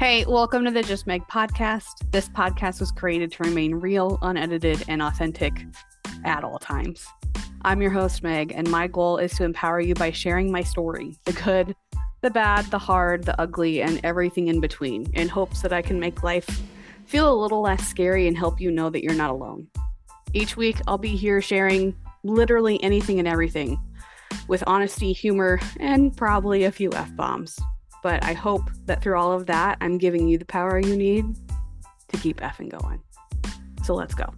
Hey, welcome to the Just Meg podcast. This podcast was created to remain real, unedited, and authentic at all times. I'm your host, Meg, and my goal is to empower you by sharing my story the good, the bad, the hard, the ugly, and everything in between in hopes that I can make life feel a little less scary and help you know that you're not alone. Each week, I'll be here sharing literally anything and everything with honesty, humor, and probably a few F bombs. But I hope that through all of that, I'm giving you the power you need to keep effing going. So let's go.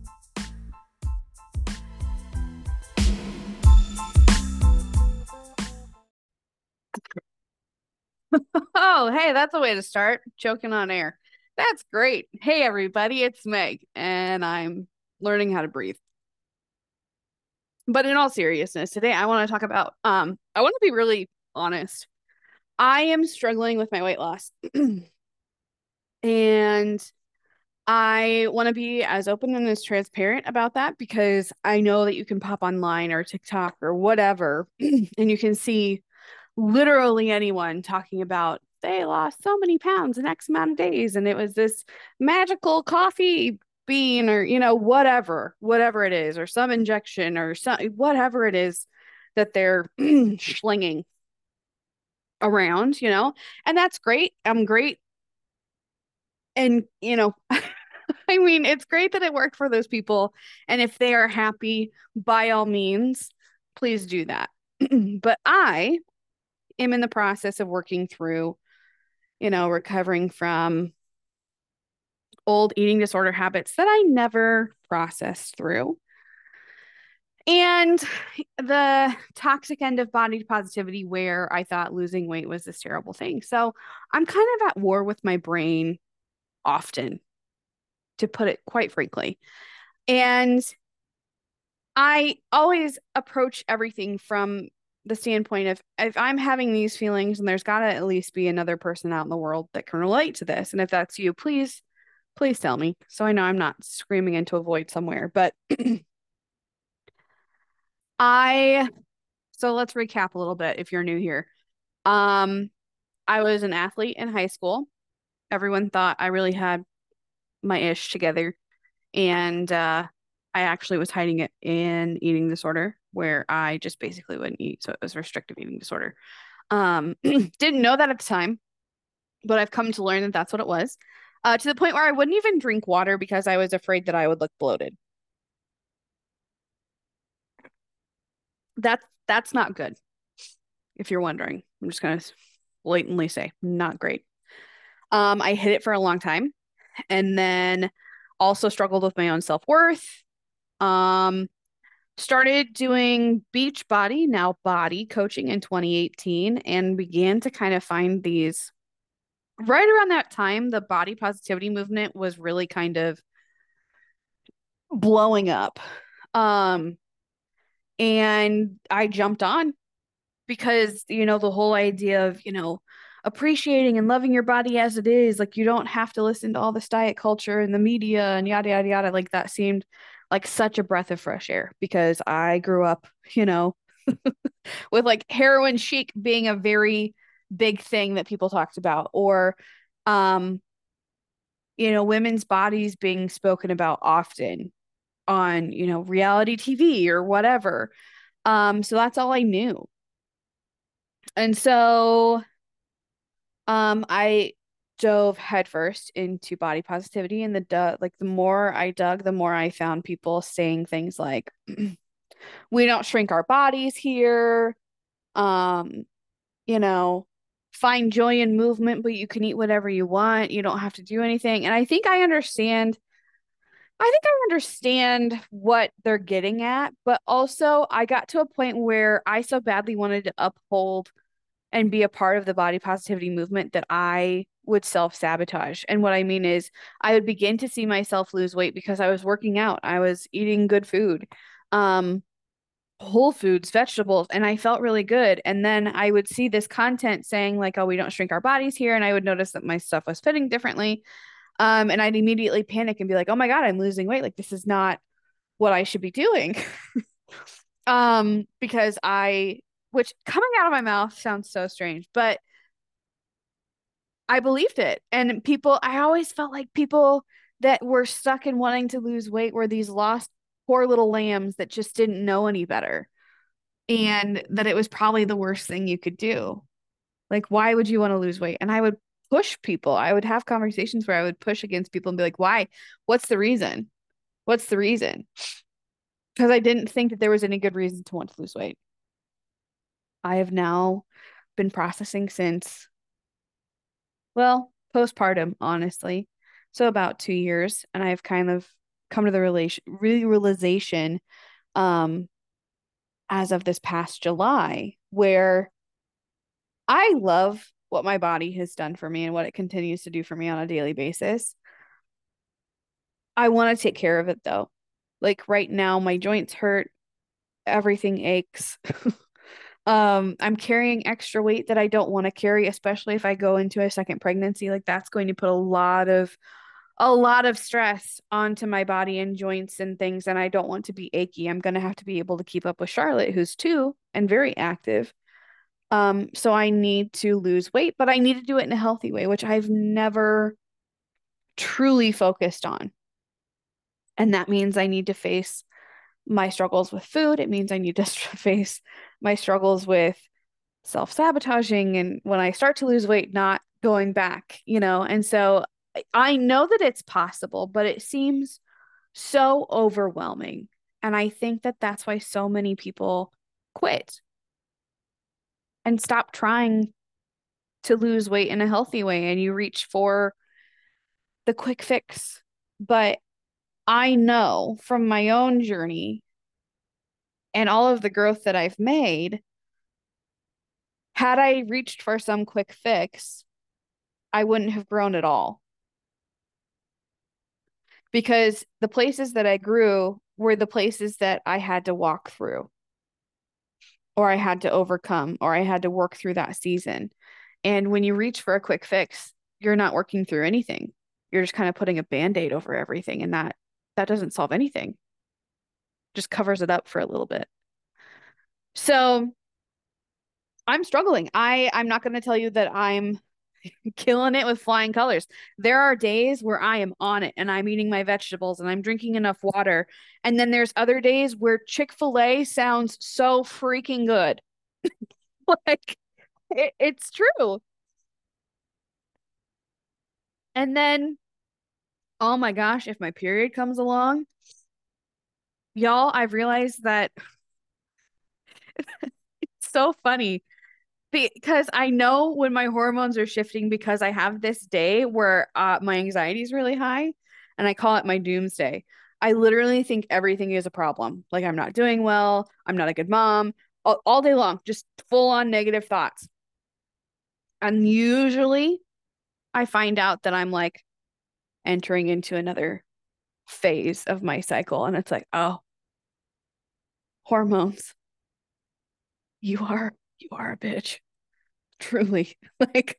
oh, hey, that's a way to start. choking on air. That's great. Hey, everybody, it's Meg, and I'm learning how to breathe. But in all seriousness, today I want to talk about um I want to be really honest. I am struggling with my weight loss. and I want to be as open and as transparent about that because I know that you can pop online or TikTok or whatever and you can see literally anyone talking about they lost so many pounds in X amount of days and it was this magical coffee bean or you know whatever whatever it is or some injection or some whatever it is that they're slinging around you know and that's great i'm great and you know i mean it's great that it worked for those people and if they are happy by all means please do that but i am in the process of working through you know recovering from old eating disorder habits that I never processed through. And the toxic end of body positivity, where I thought losing weight was this terrible thing. So I'm kind of at war with my brain often, to put it quite frankly. And I always approach everything from the standpoint of if I'm having these feelings and there's got to at least be another person out in the world that can relate to this. And if that's you, please Please tell me. So I know I'm not screaming into a void somewhere, but I so let's recap a little bit if you're new here. Um I was an athlete in high school. Everyone thought I really had my ish together and uh I actually was hiding it in eating disorder where I just basically wouldn't eat. So it was restrictive eating disorder. Um didn't know that at the time, but I've come to learn that that's what it was uh, to the point where I wouldn't even drink water because I was afraid that I would look bloated. That's that's not good. If you're wondering, I'm just gonna blatantly say not great. Um, I hid it for a long time, and then also struggled with my own self worth. Um, started doing Beachbody now BODi coaching in 2018 and began to kind of find these right around that time, the body positivity movement was really kind of blowing up. Um, and I jumped on because, you know, the whole idea of, you know, appreciating and loving your body as it is, like you don't have to listen to all this diet culture and the media and yada, yada, yada. Like that seemed like such a breath of fresh air because I grew up, you know, with like heroin chic being a very big thing that people talked about or um you know women's bodies being spoken about often on you know reality TV or whatever um so that's all I knew and so um I dove headfirst into body positivity and the like the more I dug the more I found people saying things like we don't shrink our bodies here um you know find joy in movement, but you can eat whatever you want. You don't have to do anything. And I think I understand. I think I understand what they're getting at, but also I got to a point where I so badly wanted to uphold and be a part of the body positivity movement that I would self sabotage. And what I mean is, I would begin to see myself lose weight because I was working out, I was eating good food. Um, whole foods, vegetables, and I felt really good. And then I would see this content saying, like, oh, we don't shrink our bodies here. And I would notice that my stuff was fitting differently. Um, and I'd immediately panic and be like, oh my God, I'm losing weight. Like, this is not what I should be doing. um, because I, which coming out of my mouth sounds so strange, but I believed it. And people, I always felt like people that were stuck in wanting to lose weight were these lost poor little lambs that just didn't know any better. And that it was probably the worst thing you could do. Like, why would you want to lose weight? And I would push people. I would have conversations where I would push against people and be like, why? What's the reason? What's the reason? Because I didn't think that there was any good reason to want to lose weight. I have now been processing since, well, postpartum, honestly. So about two years. And I've kind of come to the relation realization um as of this past July where I love what my body has done for me and what it continues to do for me on a daily basis. I want to take care of it though. Like right now my joints hurt, everything aches. um I'm carrying extra weight that I don't want to carry especially if I go into a second pregnancy like that's going to put a lot of a lot of stress onto my body and joints and things and I don't want to be achy. I'm going to have to be able to keep up with Charlotte who's 2 and very active. Um so I need to lose weight, but I need to do it in a healthy way, which I've never truly focused on. And that means I need to face my struggles with food. It means I need to face my struggles with self sabotaging and when I start to lose weight, not going back, you know? And so I know that it's possible, but it seems so overwhelming. And I think that that's why so many people quit and stop trying to lose weight in a healthy way and you reach for the quick fix. But I know from my own journey and all of the growth that I've made, had I reached for some quick fix, I wouldn't have grown at all because the places that I grew were the places that I had to walk through or I had to overcome or I had to work through that season. And when you reach for a quick fix, you're not working through anything. You're just kind of putting a band-aid over everything and that that doesn't solve anything. Just covers it up for a little bit. So I'm struggling. I I'm not going to tell you that I'm killing it with flying colors. There are days where I am on it and I'm eating my vegetables and I'm drinking enough water. And then there's other days where Chick fil A sounds so freaking good. like, it, it's true. And then, oh my gosh, if my period comes along, y'all, I've realized that it's so funny because I know when my hormones are shifting because I have this day where uh, my anxiety is really high and I call it my doomsday. I literally think everything is a problem. Like I'm not doing well, I'm not a good mom, all, all day long, just full on negative thoughts. And usually I find out that I'm like entering into another phase of my cycle and it's like, oh, hormones. You are you are a bitch. Truly. Like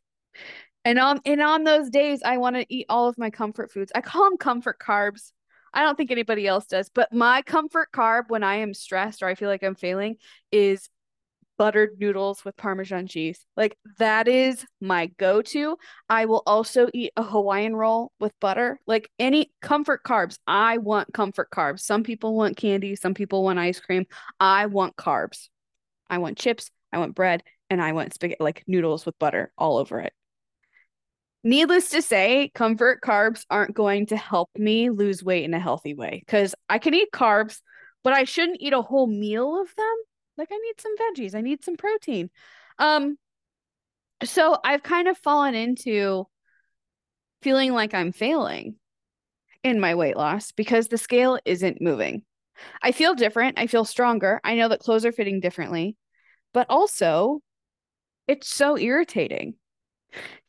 and on and on those days I want to eat all of my comfort foods. I call them comfort carbs. I don't think anybody else does, but my comfort carb when I am stressed or I feel like I'm failing is buttered noodles with parmesan cheese. Like that is my go-to. I will also eat a Hawaiian roll with butter. Like any comfort carbs. I want comfort carbs. Some people want candy, some people want ice cream. I want carbs. I want chips, I want bread, and I want spaghetti like noodles with butter all over it. Needless to say, comfort carbs aren't going to help me lose weight in a healthy way because I can eat carbs, but I shouldn't eat a whole meal of them. Like I need some veggies, I need some protein. Um so I've kind of fallen into feeling like I'm failing in my weight loss because the scale isn't moving. I feel different. I feel stronger. I know that clothes are fitting differently, but also it's so irritating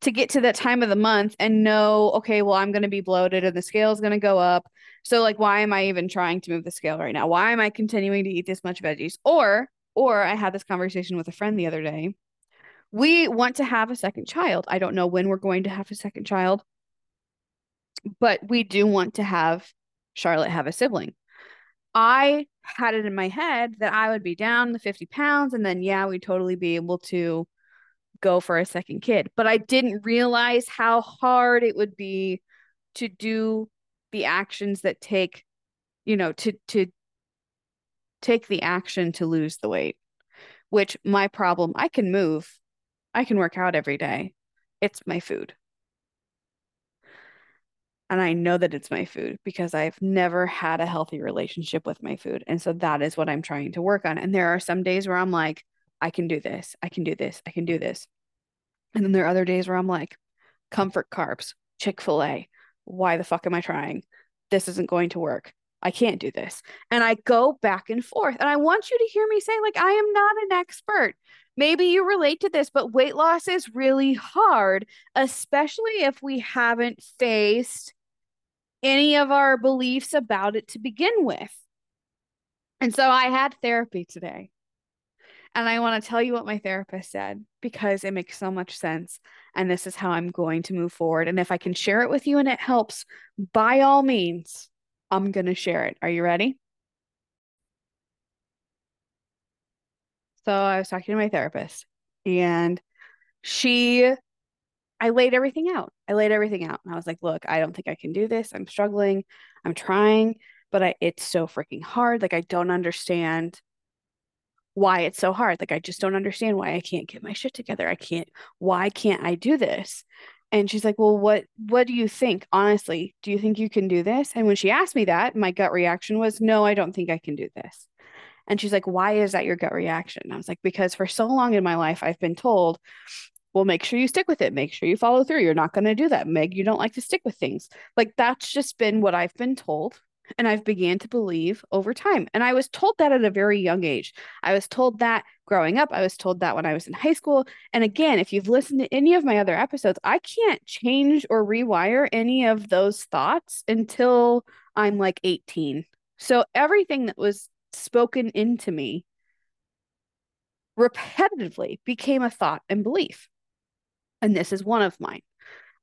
to get to that time of the month and know, okay, well, I'm going to be bloated and the scale is going to go up. So, like, why am I even trying to move the scale right now? Why am I continuing to eat this much veggies? Or, or I had this conversation with a friend the other day. We want to have a second child. I don't know when we're going to have a second child, but we do want to have Charlotte have a sibling. I had it in my head that I would be down the 50 pounds and then, yeah, we'd totally be able to go for a second kid. But I didn't realize how hard it would be to do the actions that take, you know, to to take the action to lose the weight. Which my problem, I can move. I can work out every day. It's my food. And I know that it's my food because I've never had a healthy relationship with my food. And so that is what I'm trying to work on. And there are some days where I'm like, I can do this. I can do this. I can do this. And then there are other days where I'm like, comfort carbs, Chick fil A. Why the fuck am I trying? This isn't going to work. I can't do this. And I go back and forth. And I want you to hear me say, like, I am not an expert. Maybe you relate to this, but weight loss is really hard, especially if we haven't faced any of our beliefs about it to begin with. And so I had therapy today. And I want to tell you what my therapist said because it makes so much sense. And this is how I'm going to move forward. And if I can share it with you and it helps, by all means, I'm going to share it. Are you ready? So I was talking to my therapist and she, I laid everything out. I laid everything out. And I was like, look, I don't think I can do this. I'm struggling. I'm trying, but I, it's so freaking hard. Like, I don't understand why it's so hard. Like, I just don't understand why I can't get my shit together. I can't, why can't I do this? And she's like, "Well, what what do you think? Honestly, do you think you can do this?" And when she asked me that, my gut reaction was, "No, I don't think I can do this." And she's like, "Why is that your gut reaction?" And I was like, "Because for so long in my life I've been told, well, make sure you stick with it. Make sure you follow through. You're not going to do that. Meg, you don't like to stick with things." Like that's just been what I've been told and I've began to believe over time. And I was told that at a very young age. I was told that growing up. I was told that when I was in high school. And again, if you've listened to any of my other episodes, I can't change or rewire any of those thoughts until I'm like 18. So everything that was spoken into me repetitively became a thought and belief. And this is one of mine.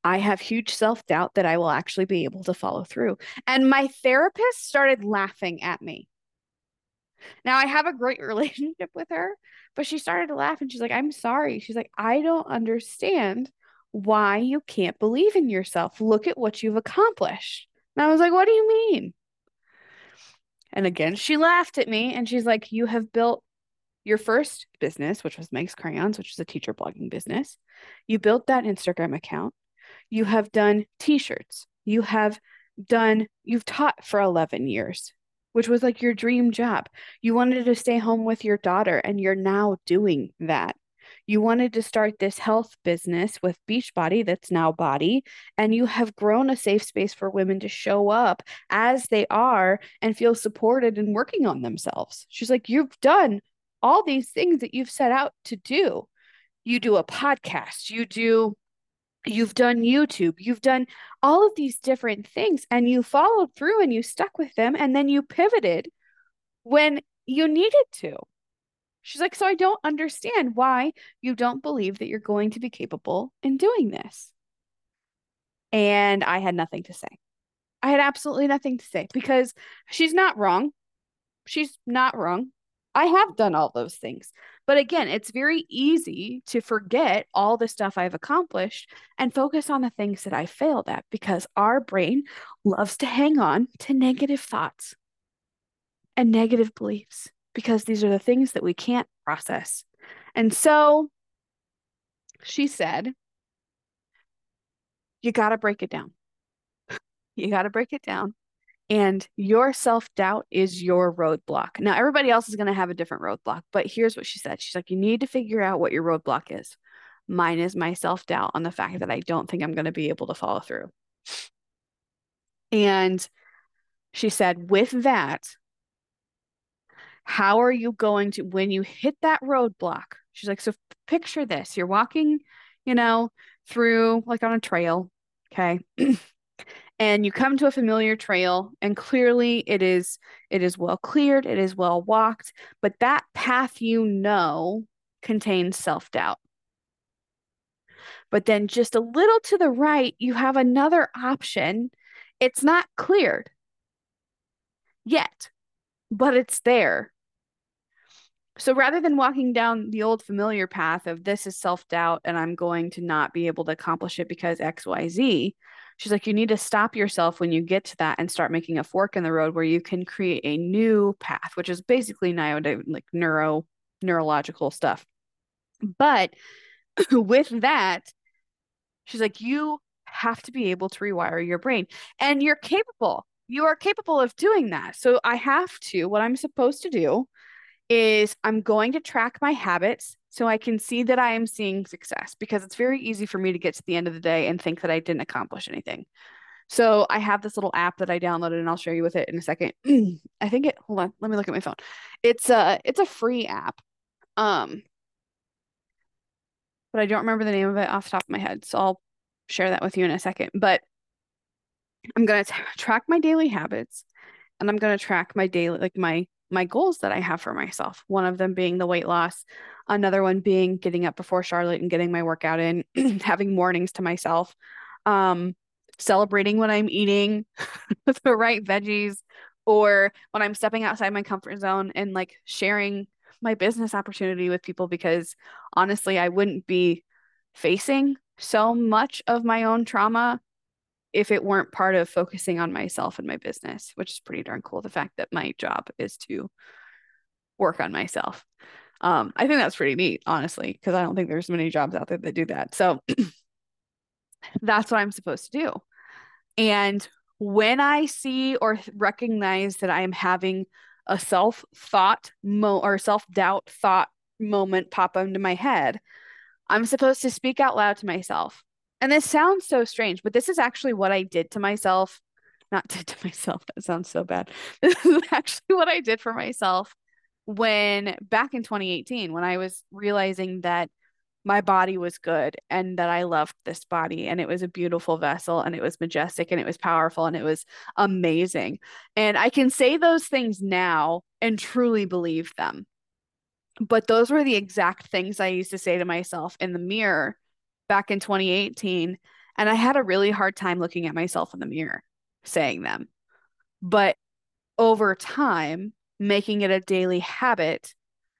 I have huge self doubt that I will actually be able to follow through. And my therapist started laughing at me. Now I have a great relationship with her, but she started to laugh and she's like, I'm sorry. She's like, I don't understand why you can't believe in yourself. Look at what you've accomplished. And I was like, What do you mean? And again, she laughed at me and she's like, You have built your first business, which was Meg's Crayons, which is a teacher blogging business. You built that Instagram account you have done t-shirts you have done you've taught for 11 years which was like your dream job you wanted to stay home with your daughter and you're now doing that you wanted to start this health business with Beachbody that's now BODi, and you have grown a safe space for women to show up as they are and feel supported and working on themselves. She's like, You've done all these things that you've set out to do. You do a podcast, you do you've done YouTube, you've done all of these different things, and you followed through and you stuck with them, and then you pivoted when you needed to. She's like, So I don't understand why you don't believe that you're going to be capable in doing this. And I had nothing to say. I had absolutely nothing to say because she's not wrong. She's not wrong. I have done all those things. But again, it's very easy to forget all the stuff I've accomplished and focus on the things that I failed at because our brain loves to hang on to negative thoughts and negative beliefs because these are the things that we can't process. And so she said, You got to break it down. You got to break it down and your self doubt is your roadblock. Now, everybody else is going to have a different roadblock, but here's what she said She's like, you need to figure out what your roadblock is. Mine is my self doubt on the fact that I don't think I'm going to be able to follow through. And she said, with that, how are you going to, when you hit that roadblock? She's like, so picture this you're walking, you know, through like on a trail. Okay. and you come to a familiar trail and clearly it is it is well cleared it is well walked but that path you know contains self-doubt. But then just a little to the right you have another option. It's not cleared yet but it's there. So rather than walking down the old familiar path of this is self doubt and I'm going to not be able to accomplish it because XYZ, she's like, you need to stop yourself when you get to that and start making a fork in the road where you can create a new path, which is basically like neuro neurological stuff. But with that, she's like, you have to be able to rewire your brain and you're capable. You are capable of doing that. So I have to, what I'm supposed to do is I'm going to track my habits so I can see that I am seeing success because it's very easy for me to get to the end of the day and think that I didn't accomplish anything. So I have this little app that I downloaded and I'll show you with it in a second. I think it hold on, let me look at my phone. It's a it's a free app. Um but I don't remember the name of it off the top of my head. So I'll share that with you in a second. But I'm going to track my daily habits and I'm going to track my daily like my my goals that I have for myself. One of them being the weight loss, another one being getting up before Charlotte and getting my workout in, having mornings to myself, um, celebrating when I'm eating the right veggies, or when I'm stepping outside my comfort zone and like sharing my business opportunity with people because honestly, I wouldn't be facing so much of my own trauma if it weren't part of focusing on myself and my business, which is pretty darn cool. The fact that my job is to work on myself. Um, I think that's pretty neat, honestly, because I don't think there's many jobs out there that do that. So that's what I'm supposed to do. And when I see or recognize that I am having a self thought mo or self doubt thought moment pop into my head, I'm supposed to speak out loud to myself and this sounds so strange, but this is actually what I did to myself. Not did to myself. That sounds so bad. This is actually what I did for myself when back in 2018, when I was realizing that my body was good and that I loved this body and it was a beautiful vessel and it was majestic and it was powerful and it was amazing. And I can say those things now and truly believe them. But those were the exact things I used to say to myself in the mirror back in 2018 and I had a really hard time looking at myself in the mirror saying them. But over time, making it a daily habit,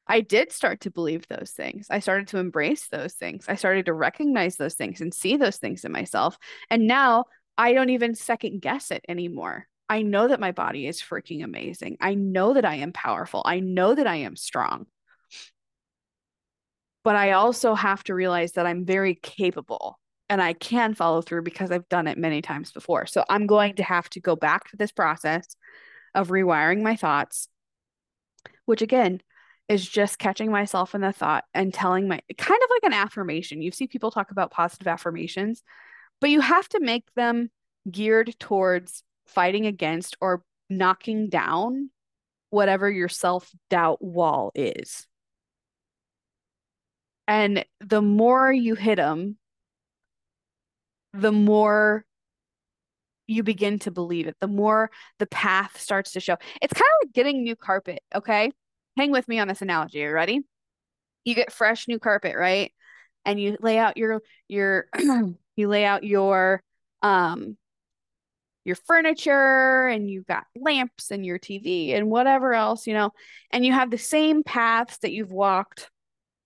I did start to believe those things. I started to embrace those things. I started to recognize those things and see those things in myself. And now I don't even second guess it anymore. I know that my body is freaking amazing. I know that I am powerful. I know that I am strong but I also have to realize that I'm very capable and I can follow through because I've done it many times before. So I'm going to have to go back to this process of rewiring my thoughts, which again is just catching myself in the thought and telling my kind of like an affirmation. You see people talk about positive affirmations, but you have to make them geared towards fighting against or knocking down whatever your self doubt wall is. And the more you hit them, the more you begin to believe it, the more the path starts to show. It's kind of like getting new carpet, okay? Hang with me on this analogy. Are you ready? You get fresh new carpet, right? And you lay out your your you lay out your um your furniture and you've got lamps and your TV and whatever else, you know, and you have the same paths that you've walked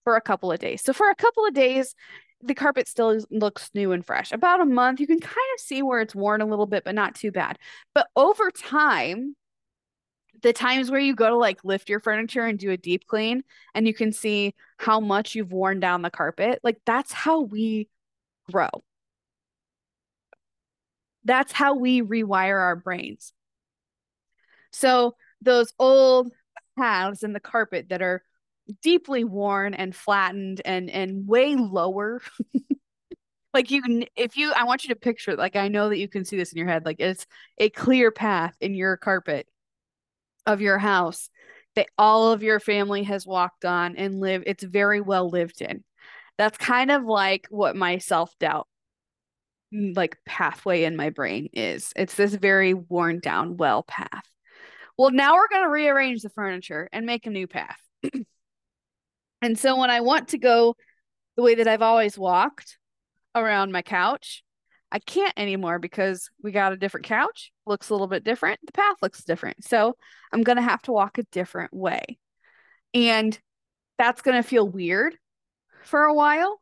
for a couple of days. So for a couple of days, the carpet still looks new and fresh. About a month, you can kind of see where it's worn a little bit, but not too bad. But over time, the times where you go to like lift your furniture and do a deep clean and you can see how much you've worn down the carpet, like that's how we grow. That's how we rewire our brains. So those old paths in the carpet that are deeply worn and flattened and and way lower. Like you if you i want you to picture like i know that you can see this in your head like it's a clear path in your carpet of your house that all of your family has walked on and live it's very well lived in. That's kind of like what my self-doubt mm, like pathway in my brain is. It's this very worn down well path. Well now we're going to rearrange the furniture and make a new path And so when I want to go the way that I've always walked around my couch, I can't anymore because we got a different couch, looks a little bit different, the path looks different. So I'm going to have to walk a different way. And that's going to feel weird for a while.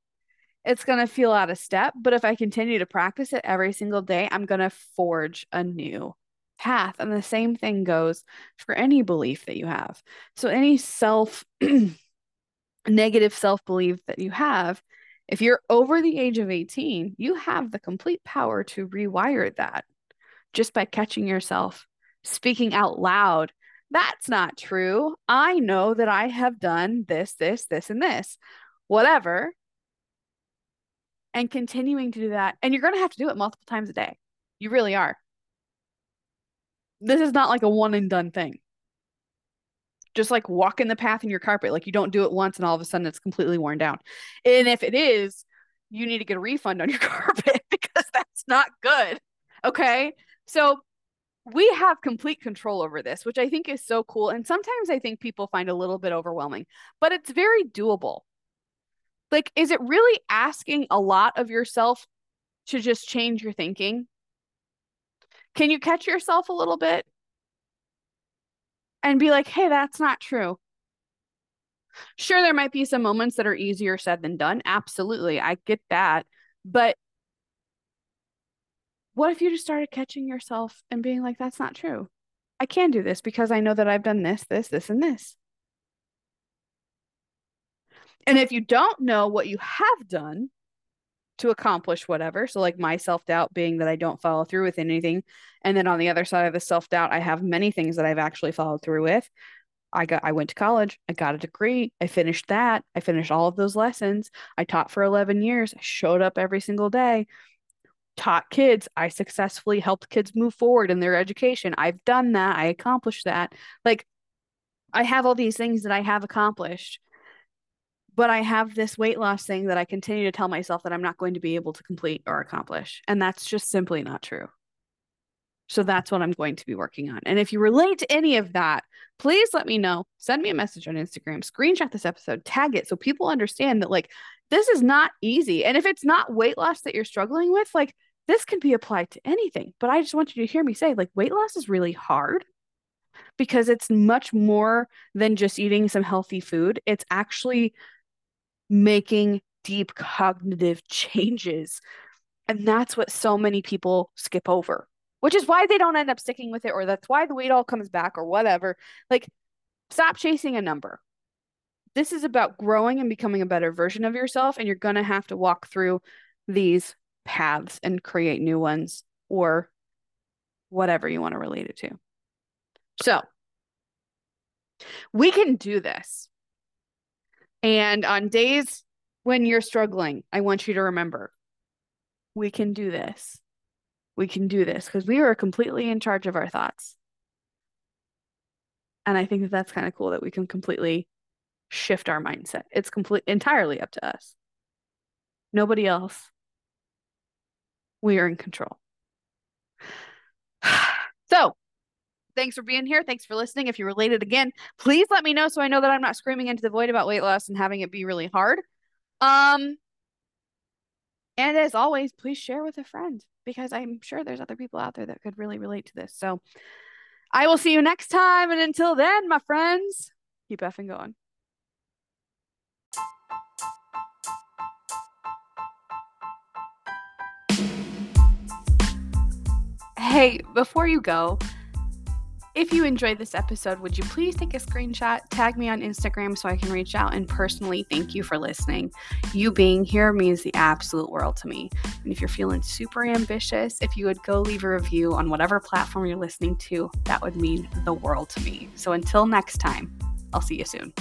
It's going to feel out of step. But if I continue to practice it every single day, I'm going to forge a new path. And the same thing goes for any belief that you have. So, any self negative self belief that you have, if you're over the age of 18, you have the complete power to rewire that just by catching yourself speaking out loud. That's not true. I know that I have done this, this, this, and this, whatever. And continuing to do that. And you're going to have to do it multiple times a day. You really are. This is not like a one and done thing. Just like walking the path in your carpet. Like you don't do it once and all of a sudden it's completely worn down. And if it is, you need to get a refund on your carpet because that's not good. Okay. So we have complete control over this, which I think is so cool. And sometimes I think people find a little bit overwhelming, but it's very doable. Like, is it really asking a lot of yourself to just change your thinking? Can you catch yourself a little bit and be like, hey, that's not true? Sure, there might be some moments that are easier said than done. Absolutely. I get that. But what if you just started catching yourself and being like, that's not true? I can do this because I know that I've done this, this, this, and this. And if you don't know what you have done to accomplish whatever, so like my self doubt being that I don't follow through with anything. And then on the other side of the self doubt, I have many things that I've actually followed through with. I got I went to college, I got a degree, I finished that, I finished all of those lessons. I taught for 11 years, I showed up every single day, taught kids, I successfully helped kids move forward in their education. I've done that, I accomplished that. Like I have all these things that I have accomplished but I have this weight loss thing that I continue to tell myself that I'm not going to be able to complete or accomplish. And that's just simply not true. So that's what I'm going to be working on. And if you relate to any of that, please let me know. Send me a message on Instagram, screenshot this episode, tag it so people understand that, like, this is not easy. And if it's not weight loss that you're struggling with, like, this can be applied to anything. But I just want you to hear me say, like, weight loss is really hard because it's much more than just eating some healthy food. It's actually making deep cognitive changes. And that's what so many people skip over, which is why they don't end up sticking with it, or that's why the weight all comes back, or whatever. Like, stop chasing a number. This is about growing and becoming a better version of yourself. And you're going to have to walk through these paths and create new ones or whatever you want to relate it to. So, we can do this. And on days when you're struggling, I want you to remember we can do this. We can do this because we are completely in charge of our thoughts. And I think that that's kind of cool that we can completely shift our mindset. It's complete entirely up to us. Nobody else. We are in control. Thanks for being here. Thanks for listening. If you related again, please let me know so I know that I'm not screaming into the void about weight loss and having it be really hard. Um, and as always, please share with a friend because I'm sure there's other people out there that could really relate to this. So I will see you next time. And until then, my friends, keep effing going. Hey, before you go, if you enjoyed this episode, would you please take a screenshot, tag me on Instagram so I can reach out and personally thank you for listening. You being here means the absolute world to me. And if you're feeling super ambitious, if you would go leave a review on whatever platform you're listening to, that would mean the world to me. So until next time, I'll see you soon.